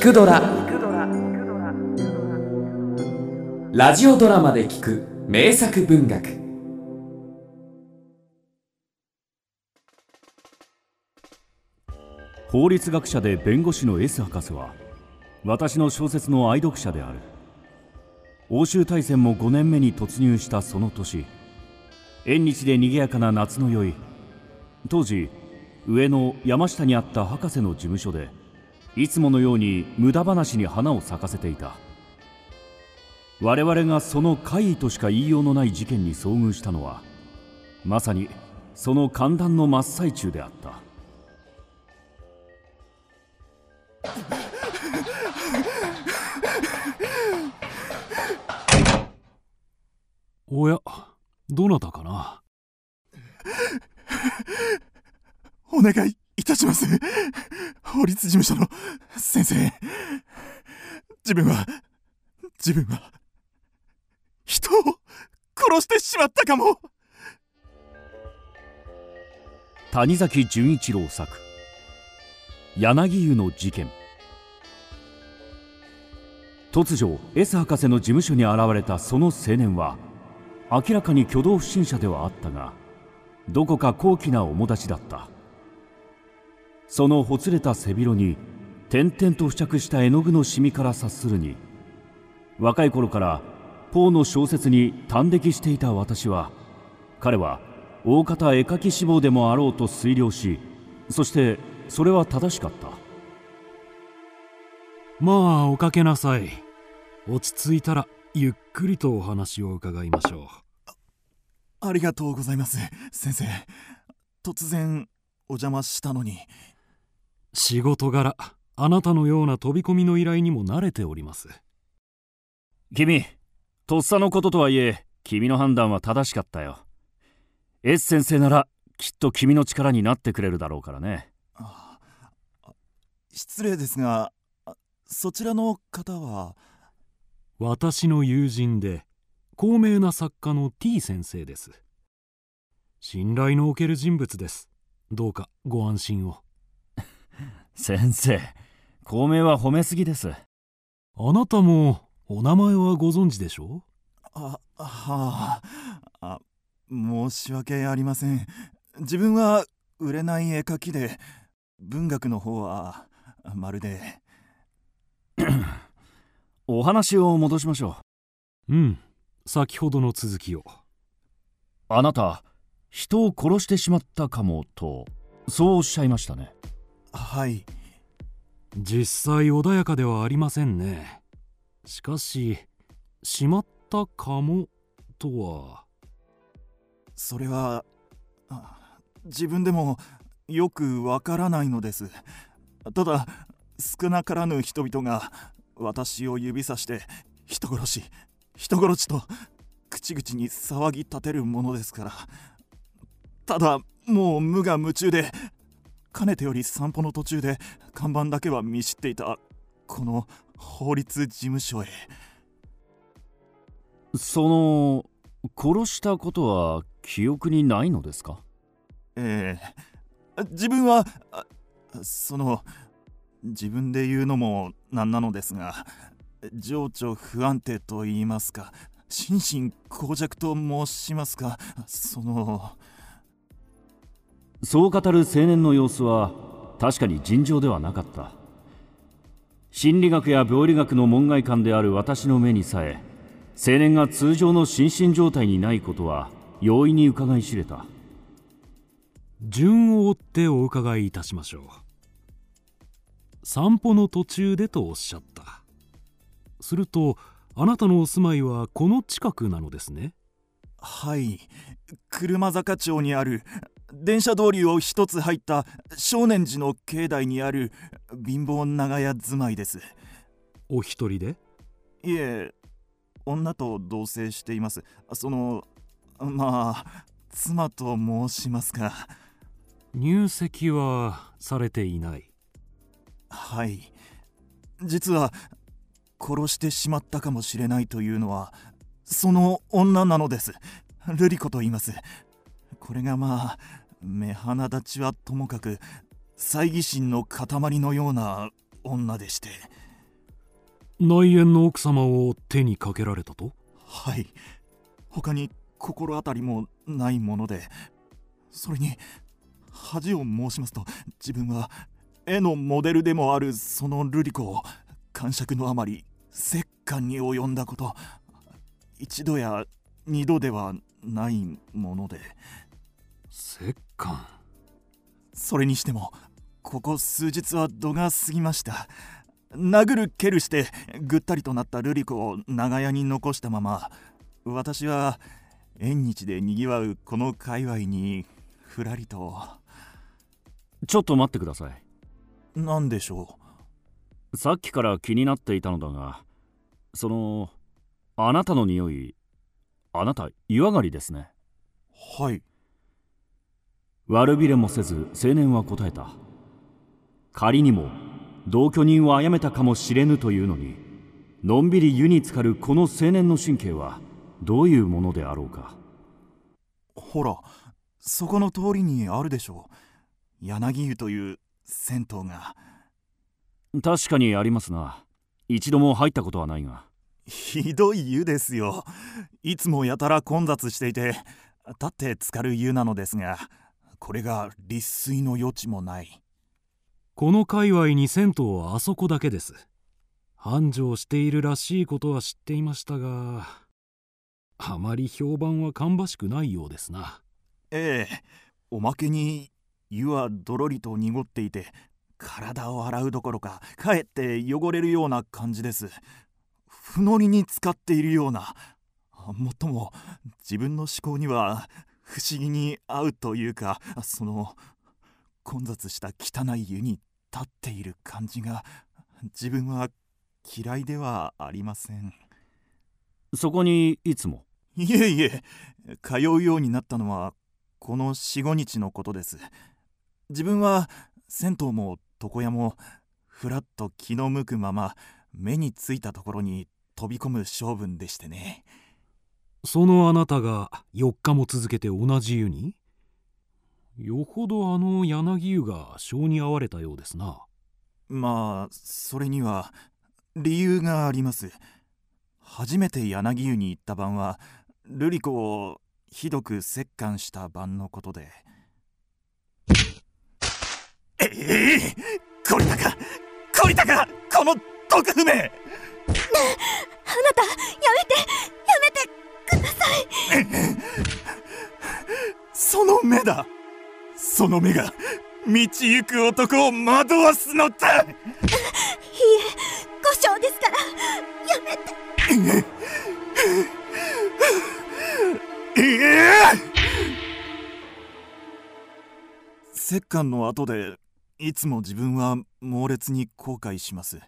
聞くドラ」ラジオドラマで聞く名作文学。法律学者で弁護士の S 博士は私の小説の愛読者である。欧州大戦も5年目に突入したその年縁日で賑やかな夏の宵当時上の山下にあった博士の事務所でいつものように無駄話に花を咲かせていた。我々がその怪異としか言いようのない事件に遭遇したのはまさにその寒暖の真っ最中であった。おやどなたかな？お願いいたします。法律事務所の先生。自分は自分は人を殺してしまったかも。谷崎潤一郎作。柳湯の事件。突如 S 博士の事務所に現れたその青年は明らかに挙動不審者ではあったがどこか高貴な面立ちだった。そのほつれた背広に点々と付着した絵の具のシミから察するに若い頃からポーの小説に端的していた私は彼は大方絵描き志望でもあろうと推量しそしてそれは正しかった。まあおかけなさい。落ち着いたらゆっくりとお話を伺いましょう。ありがとうございます先生。突然お邪魔したのに仕事柄あなたのような飛び込みの依頼にも慣れております。君とっさのこととはいえ君の判断は正しかったよ。S 先生ならきっと君の力になってくれるだろうからね。失礼ですがそちらの方は？私の友人で高名な作家の T 先生です。信頼のおける人物です。どうかご安心を先生孔明は褒めすぎです。あなたもお名前はご存知でしょ？あはああ申し訳ありません。自分は売れない絵描きで文学の方はまるで。お話を戻しましょう。うん先ほどの続きを。あなた人を殺してしまったかもとそうおっしゃいましたねはい。実際穏やかではありませんね。しかししまったかもとは。それは自分でもよくわからないのです。ただ少なからぬ人々が私を指さして人殺し人殺しと口々に騒ぎ立てるものですから。ただもう無我夢中でかねてより散歩の途中で看板だけは見知っていたこの法律事務所へ。その殺したことは記憶にないのですか？ええ。自分はその自分で言うのもなんなのですが情緒不安定と言いますか心神耗弱と申しますかそのそう語る青年の様子は確かに尋常ではなかった。心理学や病理学の門外漢である私の目にさえ青年が通常の心身状態にないことは容易に伺い知れた。順を追ってお伺いいたしましょう。散歩の途中でとおっしゃった。するとあなたのお住まいはこの近くなのですね。はい。車坂町にある電車通りを一つ入った少年寺の境内にある貧乏長屋住まいです。お一人で？いえ女と同棲しています。そのまあ妻と申しますか入籍はされていない。はい。実は殺してしまったかもしれないというのはその女なのです。ルリ子と言います。これがまあ目鼻立ちはともかく猜疑心の塊のような女でして。内縁の奥様を手にかけられたと？はい。他に心当たりもないものでそれに恥を申しますと自分は絵のモデルでもあるその瑠璃子を感触のあまり折檻に及んだこと一度や二度ではないもので。折檻それにしてもここ数日は度が過ぎました。殴る蹴るしてぐったりとなった瑠璃子を長屋に残したまま私は縁日でにぎわうこの界隈にふらりと。ちょっと待ってください。何でしょさっきから気になっていたのだがそのあなたの匂いあなた湯上がりですね。うはい悪びれもせず青年は答えた。仮にも同居人を殺めたかもしれぬというのにのんびり湯に浸かるこの青年の神経はどういうものであろうか。ほらそこの通りにあるでしょう。柳湯という銭湯が。確かにありますな。一度も入ったことはないが。ひどい湯ですよ。いつもやたら混雑していて立って浸かる湯なのですがこれが立水の余地もない。この界隈に銭湯はあそこだけです。繁盛しているらしいことは知っていましたがあまり評判は芳しくないようですな。ええおまけに湯はどろりと濁っていて体を洗うどころかかえって汚れるような感じです。不乗りに使っているような。もっとも自分の思考には不思議に合うというかその混雑した汚い湯に立っている感じが自分は嫌いではありません。そこにいつも？いえいえ通うようになったのはこの45日のことです。自分は銭湯も床屋もふらっと気の向くまま目についたところに飛び込む性分でしてねそのあなたが4日も続けて同じ湯に？よほどあの柳湯が性に合われたようですな。まあそれには理由があります。初めて柳湯に行った晩は瑠璃子をひどく折檻した晩のことで。ええ懲りたか？懲りたか？この毒婦め！あなたやめてその目だ。その目が道行く男を惑わすのだ。いいえ故障ですから。やめて。え。え折檻の後でいつも自分は猛烈に後悔します。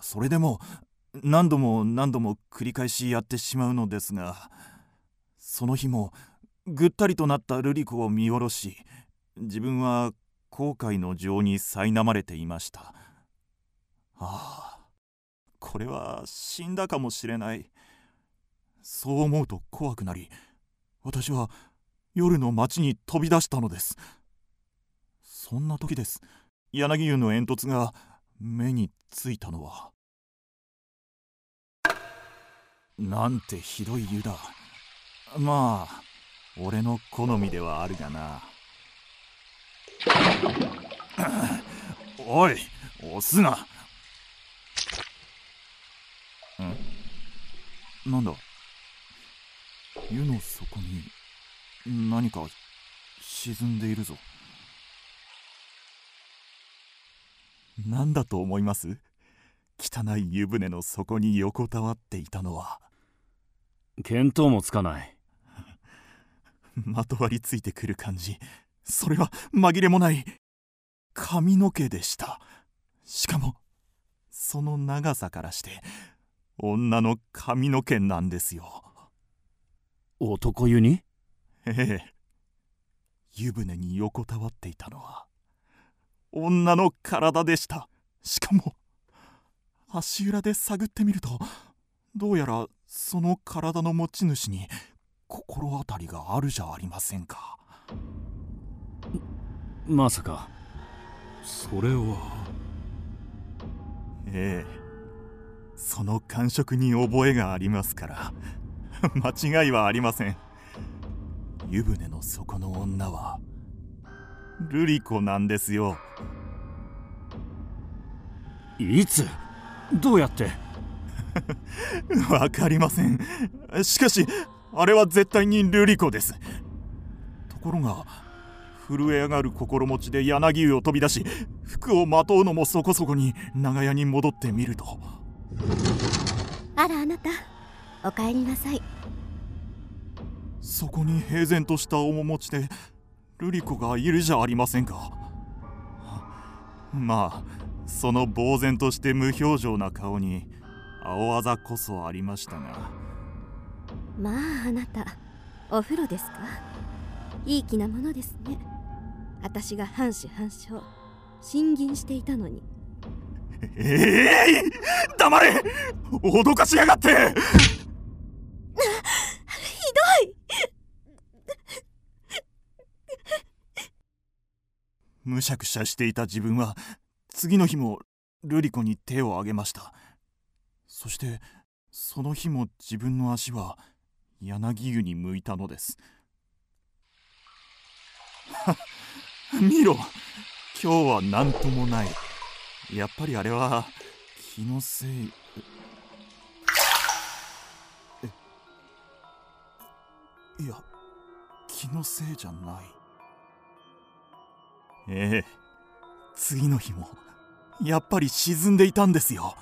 それでも何度も何度も繰り返しやってしまうのですがその日もぐったりとなった瑠璃子を見下ろし自分は後悔の情に苛まれていました。ああこれは死んだかもしれない。そう思うと怖くなり私は夜の街に飛び出したのです。そんな時です。柳湯の煙突が目についたのは。なんてひどい湯だ。まあ俺の好みではあるがな。おい押すな。ん？なんだ？湯の底に何か沈んでいるぞ。何だと思います？汚い湯船の底に横たわっていたのは。見当もつかない。まとわりついてくる感じ。それは紛れもない。髪の毛でした。しかもその長さからして女の髪の毛なんですよ。男湯に？ええ。湯船に横たわっていたのは女の体でした。しかも足裏で探ってみるとどうやらその体の持ち主に心当たりがあるじゃありませんか。まさか。それは。ええ。その感触に覚えがありますから。間違いはありません。湯船の底の女はルリ子なんですよ。いつ？どうやって？わかりません。しかしあれは絶対にルリ子です。ところが震え上がる心持ちで柳湯を飛び出し服をまとうのもそこそこに長屋に戻ってみると。あらあなた。お帰りなさい。そこに平然とした面持ちでルリ子がいるじゃありませんか。まあその呆然として無表情な顔に青あざこそありましたがまああなたお風呂ですか？いい気なものですね。私が半死半生審議していたのに。ええー、黙れ！脅かしやがって！ひどい！むしゃくしゃしていた自分は次の日もルリ子に手を挙げました。そしてその日も自分の足は柳湯に向いたのです。見ろ今日は何ともない。やっぱりあれは気のせい。いや気のせいじゃない。ええ次の日もやっぱり沈んでいたんですよ。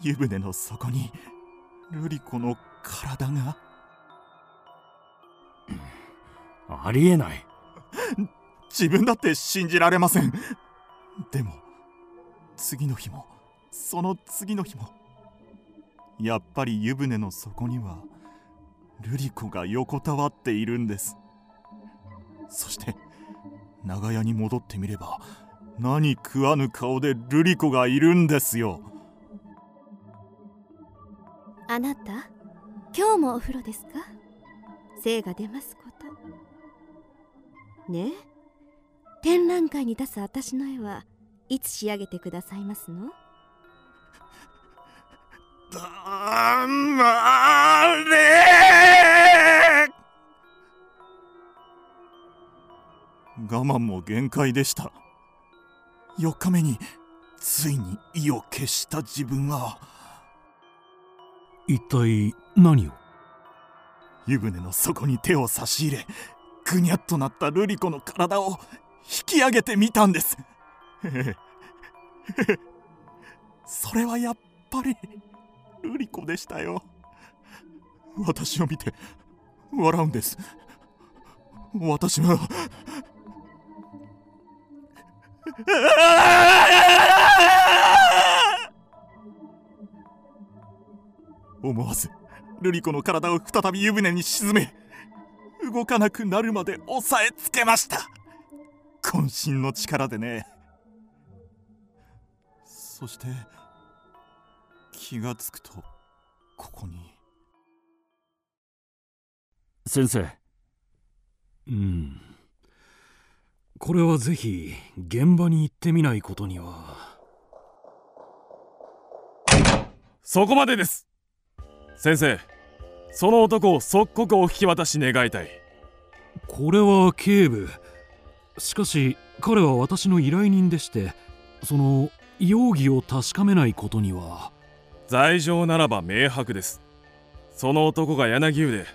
湯船の底にルリ子の体が。ありえない。自分だって信じられません。でも次の日もその次の日もやっぱり湯船の底にはルリ子が横たわっているんです。そして長屋に戻ってみれば何食わぬ顔でルリ子がいるんですよ。あなた今日もお風呂ですか？精が出ますことね。え展覧会に出す私の絵はいつ仕上げてくださいますの？だまれ我慢も限界でした。4日目についに意を決した自分は。一体何を？湯船の底に手を差し入れぐにゃっとなったルリ子の体を引き上げてみたんです。それはやっぱりルリ子でしたよ。私を見て笑うんです。私は。思わずルリ子の体を再び湯船に沈め動かなくなるまで押さえつけました。渾身の力でね。そして気がつくとここに。先生。うん。これはぜひ現場に行ってみないことには。そこまでです。先生その男を即刻お引き渡し願いたい。これは警部。しかし彼は私の依頼人でしてその容疑を確かめないことには。罪状ならば明白です。その男が柳生で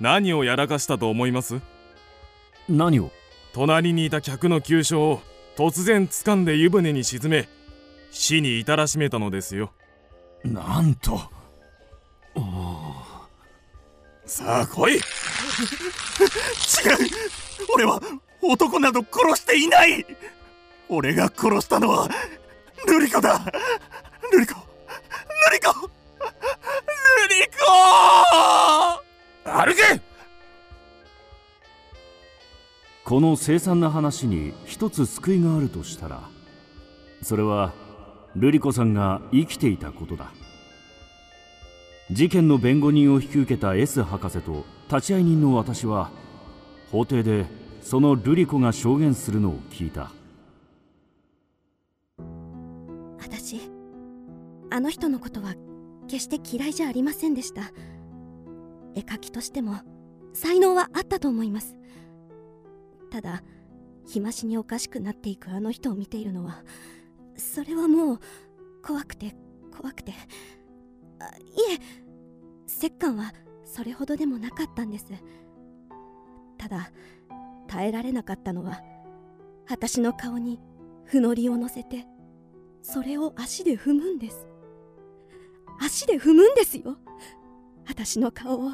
何をやらかしたと思います？何を？隣にいた客の急所を突然掴んで湯船に沈め死に至らしめたのですよ。なんとさあ来い。違う。俺は男など殺していない。俺が殺したのはルリコだ。ルリコ。ルリコ。ルリコ!歩け!この凄惨な話に一つ救いがあるとしたらそれは瑠璃子さんが生きていたことだ。事件の弁護人を引き受けた S 博士と立会人の私は法廷でその瑠璃子が証言するのを聞いた。私あの人のことは決して嫌いじゃありませんでした。絵描きとしても才能はあったと思います。ただ日増しにおかしくなっていくあの人を見ているのはそれはもう怖くて怖くて。あいえ折檻はそれほどでもなかったんです。ただ耐えられなかったのは私の顔にふのりを乗せてそれを足で踏むんです。足で踏むんですよ。私の顔を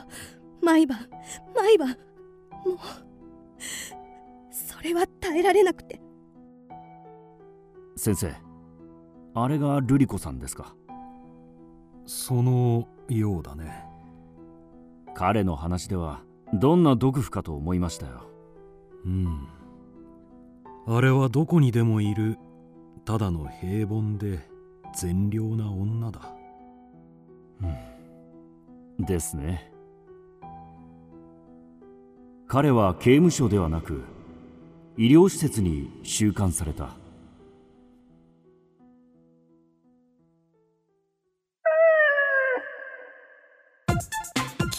毎晩毎晩もうそれは耐えられなくて。先生あれが瑠璃子さんですか？そのようだね彼の話ではどんな毒婦かと思いましたよ。うん。あれはどこにでもいるただの平凡で善良な女だ。ですね。彼は刑務所ではなく医療施設に収監された